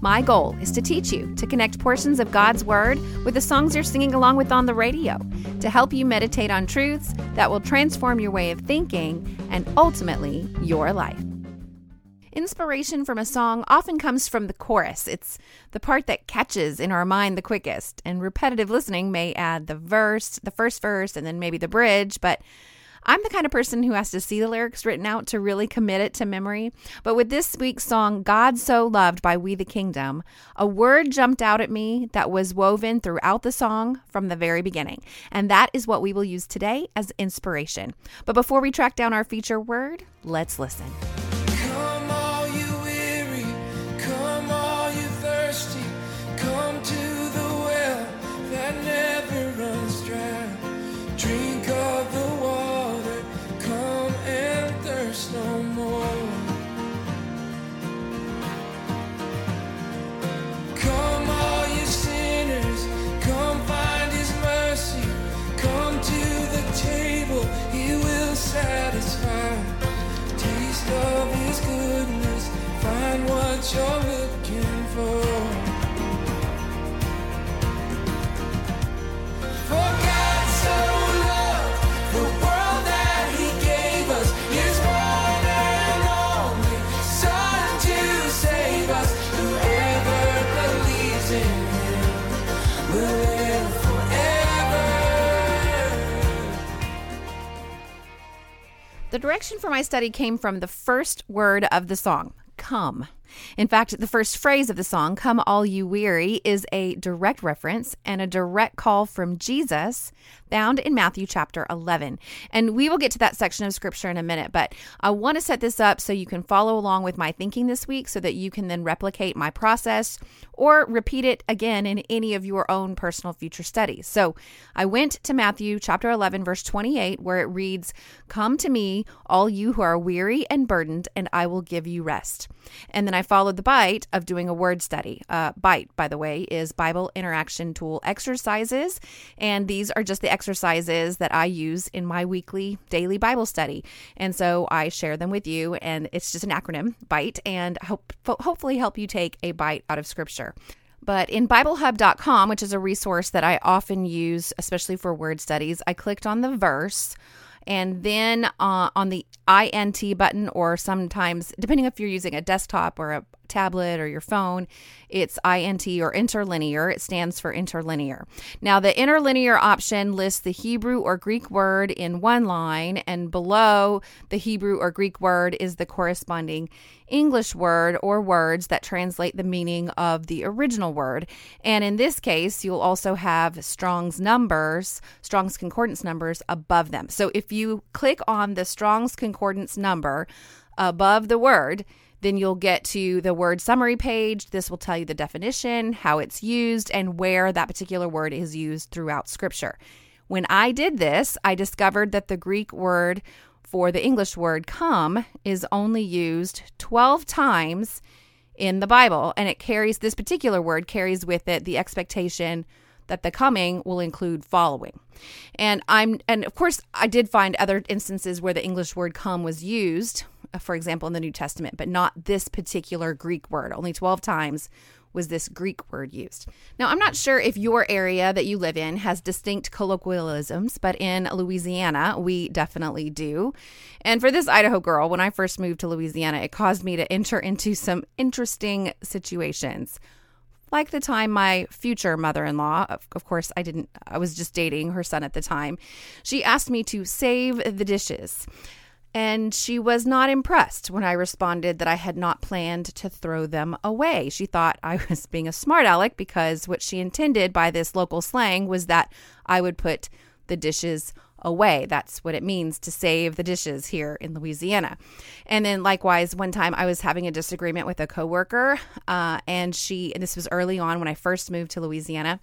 My goal is to teach you to connect portions of God's Word with the songs you're singing along with on the radio, to help you meditate on truths that will transform your way of thinking and ultimately your life. Inspiration from a song often comes from the chorus. It's the part that catches in our mind the quickest, and repetitive listening may add the verse, the first verse, and then maybe the bridge, but I'm the kind of person who has to see the lyrics written out to really commit it to memory. But with this week's song, God So Loved by We the Kingdom, a word jumped out at me that was woven throughout the song from the very beginning. And that is what we will use today as inspiration. But before we track down our feature word, let's listen. The direction for my study came from the first word of the song, come. In fact, the first phrase of the song, Come All You Weary, is a direct reference and a direct call from Jesus found in Matthew chapter 11. And we will get to that section of scripture in a minute, but I want to set this up so you can follow along with my thinking this week so that you can then replicate my process or repeat it again in any of your own personal future studies. So I went to Matthew chapter 11, verse 28, where it reads, Come to me, all you who are weary and burdened, and I will give you rest. And then I followed the bite of doing a word study. Uh, bite, by the way, is Bible Interaction Tool exercises. And these are just the exercises that I use in my weekly daily Bible study. And so I share them with you. And it's just an acronym, BITE, and hope, hopefully help you take a bite out of Scripture. But in BibleHub.com, which is a resource that I often use, especially for word studies, I clicked on the verse and then uh, on the INT button, or sometimes, depending if you're using a desktop or a tablet or your phone, it's INT or interlinear. It stands for interlinear. Now, the interlinear option lists the Hebrew or Greek word in one line, and below the Hebrew or Greek word is the corresponding English word or words that translate the meaning of the original word. And in this case, you'll also have Strong's numbers, Strong's concordance numbers above them. So if you click on the Strong's concordance number above the word, then you'll get to the word summary page. This will tell you the definition, how it's used, and where that particular word is used throughout scripture. When I did this, I discovered that the Greek word for the English word come is only used 12 times in the Bible, and it carries this particular word carries with it the expectation that the coming will include following. And I'm and of course I did find other instances where the English word come was used, uh, for example in the New Testament, but not this particular Greek word. Only 12 times was this Greek word used. Now, I'm not sure if your area that you live in has distinct colloquialisms, but in Louisiana, we definitely do. And for this Idaho girl, when I first moved to Louisiana, it caused me to enter into some interesting situations like the time my future mother-in-law of, of, course i didn't i was just dating her son at the time she asked me to save the dishes And she was not impressed when I responded that I had not planned to throw them away. She thought I was being a smart aleck because what she intended by this local slang was that I would put the dishes away. That's what it means to save the dishes here in Louisiana. And then, likewise, one time I was having a disagreement with a coworker, uh, and she, and this was early on when I first moved to Louisiana,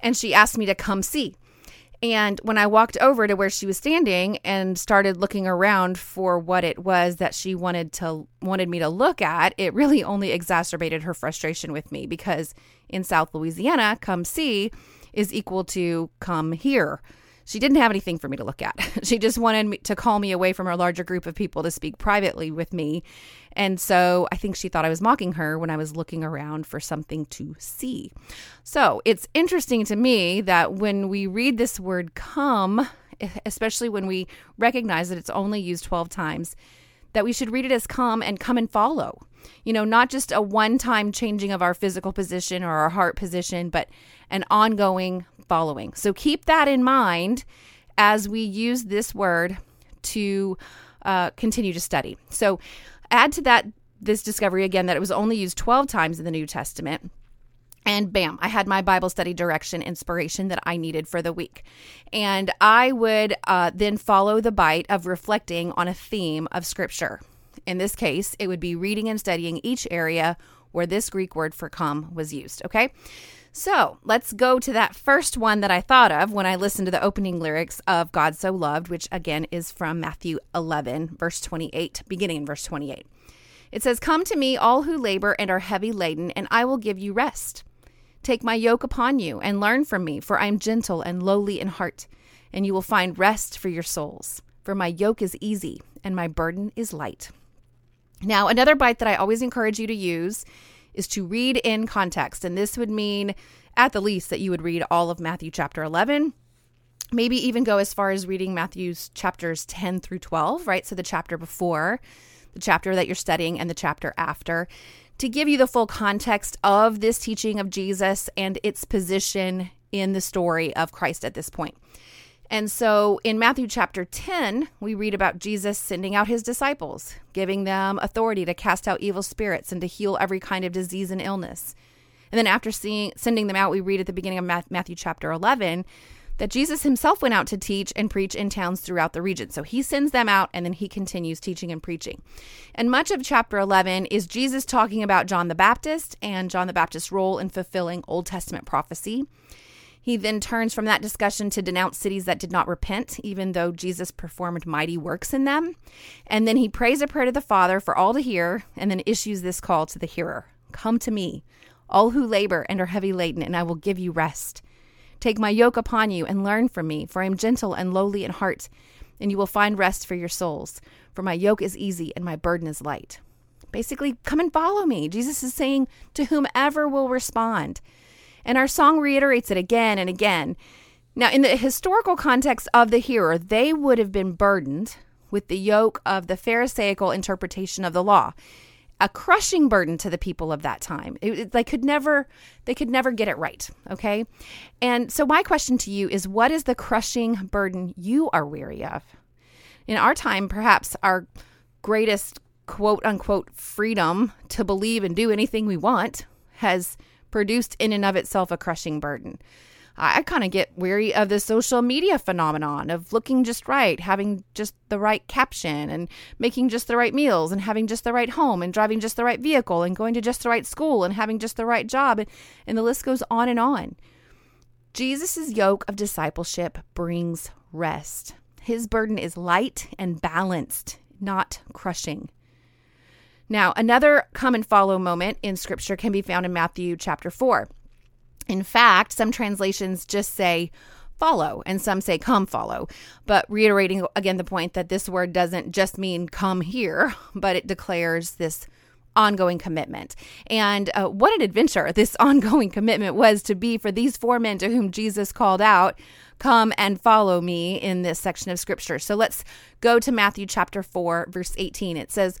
and she asked me to come see. And when I walked over to where she was standing and started looking around for what it was that she wanted to wanted me to look at, it really only exacerbated her frustration with me because in South Louisiana, come see is equal to come here. She didn't have anything for me to look at. she just wanted me to call me away from a larger group of people to speak privately with me. And so I think she thought I was mocking her when I was looking around for something to see. So it's interesting to me that when we read this word come, especially when we recognize that it's only used 12 times, that we should read it as come and come and follow. You know, not just a one time changing of our physical position or our heart position, but an ongoing following. So keep that in mind as we use this word to uh, continue to study. So add to that this discovery again that it was only used 12 times in the New Testament. And bam, I had my Bible study direction inspiration that I needed for the week. And I would uh, then follow the bite of reflecting on a theme of Scripture. In this case, it would be reading and studying each area where this Greek word for come was used. Okay. So let's go to that first one that I thought of when I listened to the opening lyrics of God So Loved, which again is from Matthew 11, verse 28, beginning in verse 28. It says, Come to me, all who labor and are heavy laden, and I will give you rest. Take my yoke upon you and learn from me, for I am gentle and lowly in heart, and you will find rest for your souls. For my yoke is easy and my burden is light. Now, another bite that I always encourage you to use is to read in context. And this would mean, at the least, that you would read all of Matthew chapter 11. Maybe even go as far as reading Matthew's chapters 10 through 12, right? So the chapter before, the chapter that you're studying, and the chapter after, to give you the full context of this teaching of Jesus and its position in the story of Christ at this point. And so in Matthew chapter 10, we read about Jesus sending out his disciples, giving them authority to cast out evil spirits and to heal every kind of disease and illness. And then after seeing, sending them out, we read at the beginning of Matthew chapter 11 that Jesus himself went out to teach and preach in towns throughout the region. So he sends them out and then he continues teaching and preaching. And much of chapter 11 is Jesus talking about John the Baptist and John the Baptist's role in fulfilling Old Testament prophecy. He then turns from that discussion to denounce cities that did not repent, even though Jesus performed mighty works in them. And then he prays a prayer to the Father for all to hear, and then issues this call to the hearer Come to me, all who labor and are heavy laden, and I will give you rest. Take my yoke upon you and learn from me, for I am gentle and lowly in heart, and you will find rest for your souls. For my yoke is easy and my burden is light. Basically, come and follow me. Jesus is saying to whomever will respond. And our song reiterates it again and again. Now, in the historical context of the hearer, they would have been burdened with the yoke of the Pharisaical interpretation of the law, a crushing burden to the people of that time. It, it, they could never, they could never get it right. Okay, and so my question to you is, what is the crushing burden you are weary of? In our time, perhaps our greatest quote unquote freedom to believe and do anything we want has produced in and of itself a crushing burden. I kind of get weary of the social media phenomenon of looking just right, having just the right caption, and making just the right meals, and having just the right home, and driving just the right vehicle, and going to just the right school, and having just the right job. And, and the list goes on and on. Jesus' yoke of discipleship brings rest. His burden is light and balanced, not crushing. Now, another come and follow moment in scripture can be found in Matthew chapter 4. In fact, some translations just say follow and some say come follow. But reiterating again the point that this word doesn't just mean come here, but it declares this ongoing commitment. And uh, what an adventure this ongoing commitment was to be for these four men to whom Jesus called out, Come and follow me in this section of scripture. So let's go to Matthew chapter 4, verse 18. It says,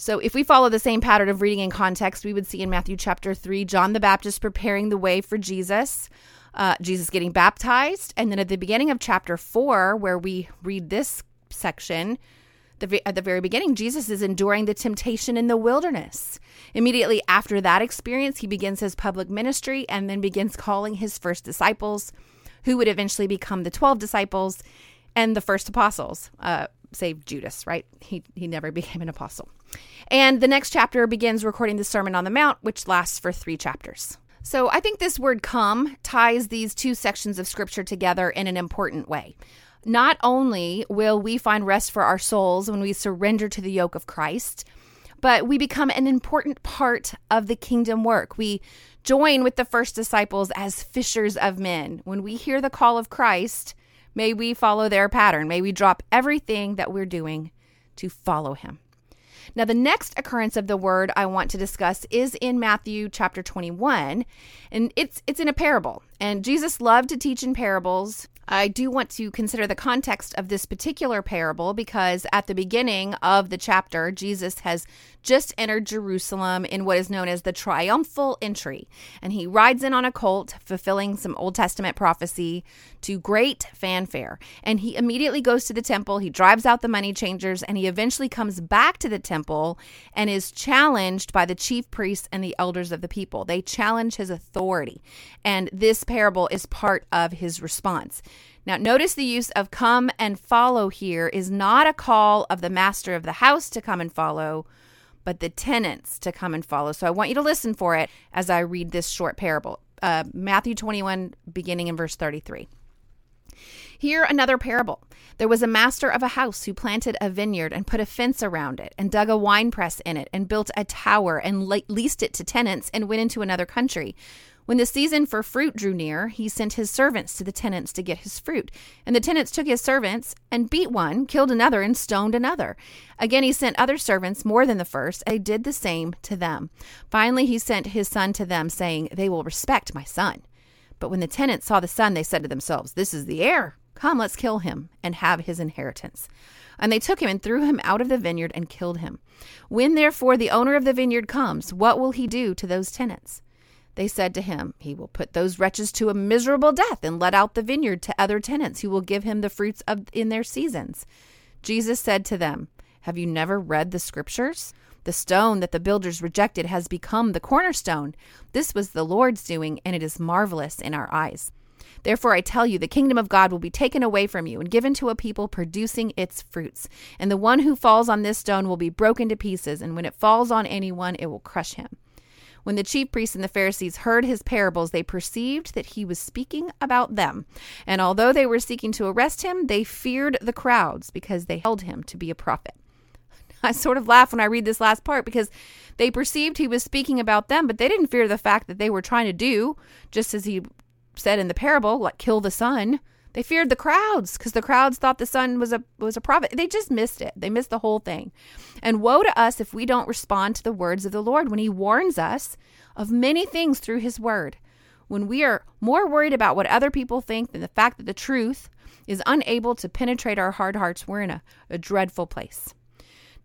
So, if we follow the same pattern of reading in context, we would see in Matthew chapter 3, John the Baptist preparing the way for Jesus, uh, Jesus getting baptized. And then at the beginning of chapter 4, where we read this section, the, at the very beginning, Jesus is enduring the temptation in the wilderness. Immediately after that experience, he begins his public ministry and then begins calling his first disciples, who would eventually become the 12 disciples and the first apostles, uh, save Judas, right? He, he never became an apostle. And the next chapter begins recording the Sermon on the Mount, which lasts for three chapters. So I think this word come ties these two sections of scripture together in an important way. Not only will we find rest for our souls when we surrender to the yoke of Christ, but we become an important part of the kingdom work. We join with the first disciples as fishers of men. When we hear the call of Christ, may we follow their pattern. May we drop everything that we're doing to follow him. Now, the next occurrence of the word I want to discuss is in Matthew chapter 21, and it's it's in a parable. And Jesus loved to teach in parables. I do want to consider the context of this particular parable because at the beginning of the chapter, Jesus has just entered Jerusalem in what is known as the triumphal entry. And he rides in on a colt, fulfilling some Old Testament prophecy to great fanfare. And he immediately goes to the temple, he drives out the money changers, and he eventually comes back to the temple and is challenged by the chief priests and the elders of the people. They challenge his authority. And this parable is part of his response. Now, notice the use of come and follow here is not a call of the master of the house to come and follow, but the tenants to come and follow. So I want you to listen for it as I read this short parable. Uh, Matthew 21, beginning in verse 33. Here, another parable. There was a master of a house who planted a vineyard and put a fence around it, and dug a winepress in it, and built a tower, and le- leased it to tenants, and went into another country. When the season for fruit drew near, he sent his servants to the tenants to get his fruit. And the tenants took his servants and beat one, killed another, and stoned another. Again, he sent other servants more than the first, and they did the same to them. Finally, he sent his son to them, saying, They will respect my son. But when the tenants saw the son, they said to themselves, This is the heir. Come, let's kill him and have his inheritance. And they took him and threw him out of the vineyard and killed him. When therefore the owner of the vineyard comes, what will he do to those tenants? They said to him, He will put those wretches to a miserable death and let out the vineyard to other tenants who will give him the fruits of in their seasons. Jesus said to them, Have you never read the scriptures? The stone that the builders rejected has become the cornerstone. This was the Lord's doing, and it is marvelous in our eyes. Therefore, I tell you, the kingdom of God will be taken away from you and given to a people producing its fruits. And the one who falls on this stone will be broken to pieces, and when it falls on anyone, it will crush him. When the chief priests and the Pharisees heard his parables, they perceived that he was speaking about them. And although they were seeking to arrest him, they feared the crowds because they held him to be a prophet. I sort of laugh when I read this last part because they perceived he was speaking about them, but they didn't fear the fact that they were trying to do, just as he said in the parable, like kill the son. They feared the crowds because the crowds thought the son was a was a prophet. They just missed it. They missed the whole thing. And woe to us if we don't respond to the words of the Lord when he warns us of many things through his word. When we are more worried about what other people think than the fact that the truth is unable to penetrate our hard hearts, we're in a, a dreadful place.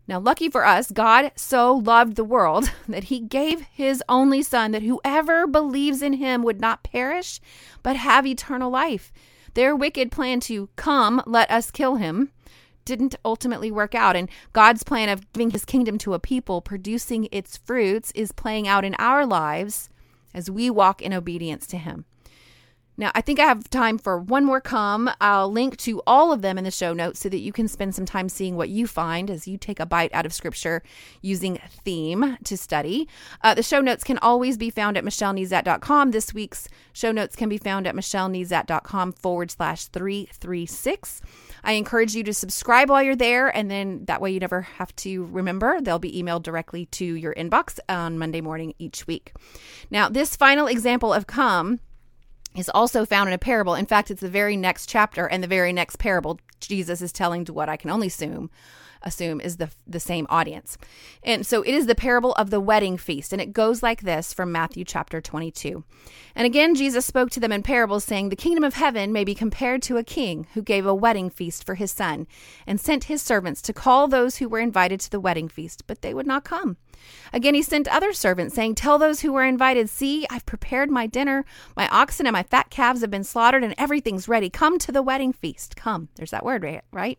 Now, lucky for us, God so loved the world that he gave his only son that whoever believes in him would not perish, but have eternal life. Their wicked plan to come, let us kill him, didn't ultimately work out. And God's plan of giving his kingdom to a people, producing its fruits, is playing out in our lives as we walk in obedience to him. Now, I think I have time for one more come. I'll link to all of them in the show notes so that you can spend some time seeing what you find as you take a bite out of scripture using theme to study. Uh, the show notes can always be found at michellenezat.com. This week's show notes can be found at michellenezat.com forward slash 336. I encourage you to subscribe while you're there, and then that way you never have to remember. They'll be emailed directly to your inbox on Monday morning each week. Now, this final example of come is also found in a parable. In fact, it's the very next chapter and the very next parable Jesus is telling to what I can only assume assume is the the same audience. And so it is the parable of the wedding feast and it goes like this from Matthew chapter 22. And again Jesus spoke to them in parables saying the kingdom of heaven may be compared to a king who gave a wedding feast for his son and sent his servants to call those who were invited to the wedding feast but they would not come. Again he sent other servants saying tell those who were invited see I've prepared my dinner my oxen and my fat calves have been slaughtered and everything's ready come to the wedding feast come there's that word right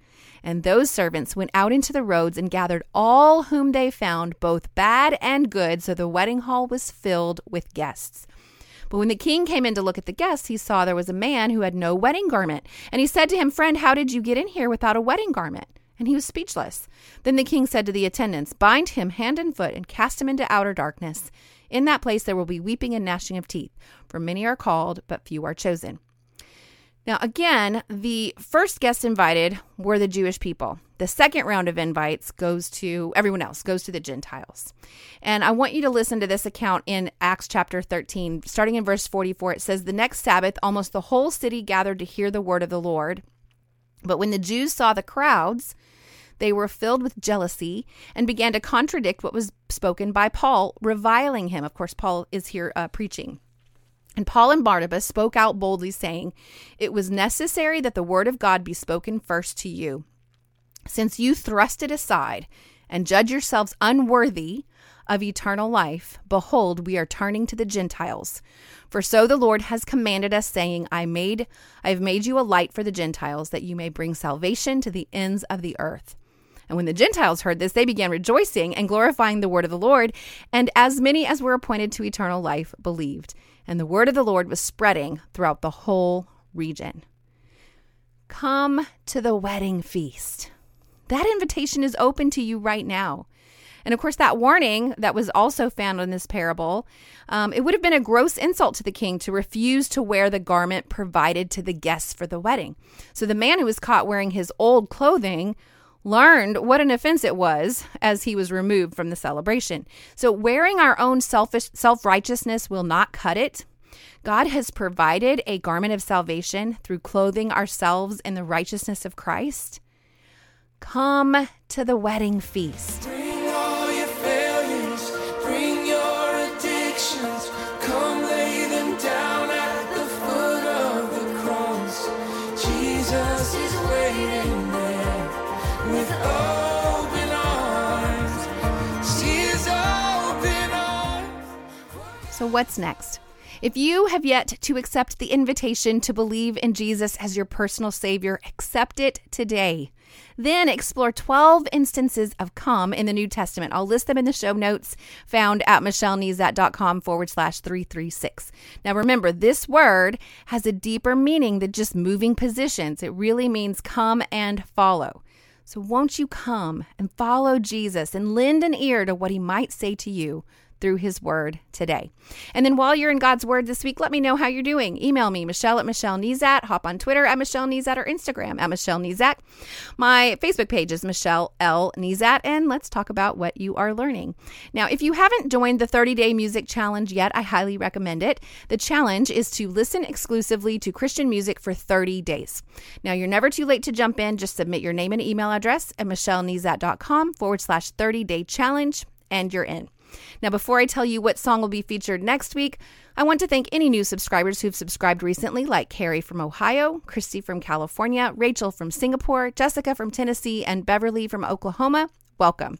And those servants went out into the roads and gathered all whom they found, both bad and good, so the wedding hall was filled with guests. But when the king came in to look at the guests, he saw there was a man who had no wedding garment. And he said to him, Friend, how did you get in here without a wedding garment? And he was speechless. Then the king said to the attendants, Bind him hand and foot and cast him into outer darkness. In that place there will be weeping and gnashing of teeth, for many are called, but few are chosen. Now, again, the first guests invited were the Jewish people. The second round of invites goes to everyone else, goes to the Gentiles. And I want you to listen to this account in Acts chapter 13, starting in verse 44. It says, The next Sabbath, almost the whole city gathered to hear the word of the Lord. But when the Jews saw the crowds, they were filled with jealousy and began to contradict what was spoken by Paul, reviling him. Of course, Paul is here uh, preaching. And Paul and Barnabas spoke out boldly, saying, It was necessary that the word of God be spoken first to you. Since you thrust it aside and judge yourselves unworthy of eternal life, behold, we are turning to the Gentiles. For so the Lord has commanded us, saying, I made I have made you a light for the Gentiles, that you may bring salvation to the ends of the earth. And when the Gentiles heard this, they began rejoicing and glorifying the word of the Lord, and as many as were appointed to eternal life believed and the word of the Lord was spreading throughout the whole region. Come to the wedding feast. That invitation is open to you right now. And of course, that warning that was also found in this parable, um, it would have been a gross insult to the king to refuse to wear the garment provided to the guests for the wedding. So the man who was caught wearing his old clothing learned what an offense it was as he was removed from the celebration. So, wearing our own selfish self righteousness will not cut it. God has provided a garment of salvation through clothing ourselves in the righteousness of Christ. Come to the wedding feast. So, what's next? If you have yet to accept the invitation to believe in Jesus as your personal Savior, accept it today. Then explore 12 instances of come in the New Testament. I'll list them in the show notes found at michellenezat.com forward slash 336. Now remember, this word has a deeper meaning than just moving positions. It really means come and follow. So won't you come and follow Jesus and lend an ear to what he might say to you through his word today. And then while you're in God's word this week, let me know how you're doing. Email me, Michelle at Michelle Nezat. Hop on Twitter at Michelle Nezat or Instagram at Michelle Nezat. My Facebook page is Michelle L. Nezat, and let's talk about what you are learning. Now, if you haven't joined the 30 day music challenge yet, I highly recommend it. The challenge is to listen exclusively to Christian music for 30 days. Now, you're never too late to jump in. Just submit your name and email address at michellenezat.com forward slash 30 day challenge, and you're in. Now, before I tell you what song will be featured next week, I want to thank any new subscribers who've subscribed recently, like Carrie from Ohio, Christy from California, Rachel from Singapore, Jessica from Tennessee, and Beverly from Oklahoma. Welcome.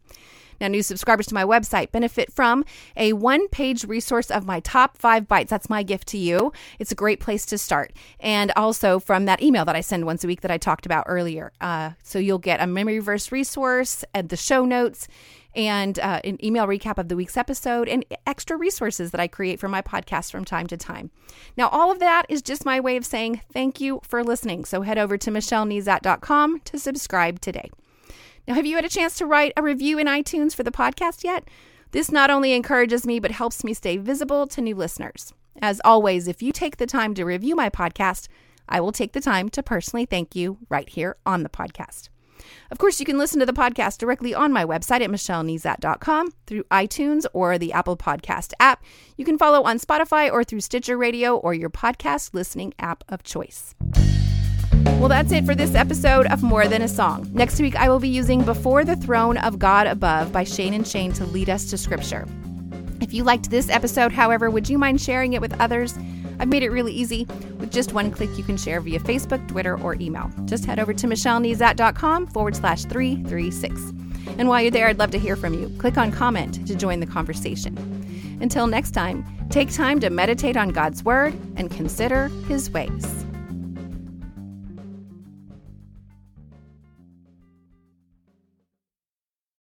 Now, new subscribers to my website benefit from a one page resource of my top five bites. That's my gift to you. It's a great place to start. And also from that email that I send once a week that I talked about earlier. Uh, so you'll get a memory verse resource and the show notes and uh, an email recap of the week's episode and extra resources that I create for my podcast from time to time. Now, all of that is just my way of saying thank you for listening. So head over to michellenezat.com to subscribe today. Now, have you had a chance to write a review in iTunes for the podcast yet? This not only encourages me, but helps me stay visible to new listeners. As always, if you take the time to review my podcast, I will take the time to personally thank you right here on the podcast. Of course, you can listen to the podcast directly on my website at michellenezat.com through iTunes or the Apple Podcast app. You can follow on Spotify or through Stitcher Radio or your podcast listening app of choice. Well, that's it for this episode of More Than a Song. Next week, I will be using Before the Throne of God Above by Shane and Shane to lead us to Scripture. If you liked this episode, however, would you mind sharing it with others? I've made it really easy. With just one click, you can share via Facebook, Twitter, or email. Just head over to michellenezat.com forward slash 336. And while you're there, I'd love to hear from you. Click on comment to join the conversation. Until next time, take time to meditate on God's Word and consider His ways.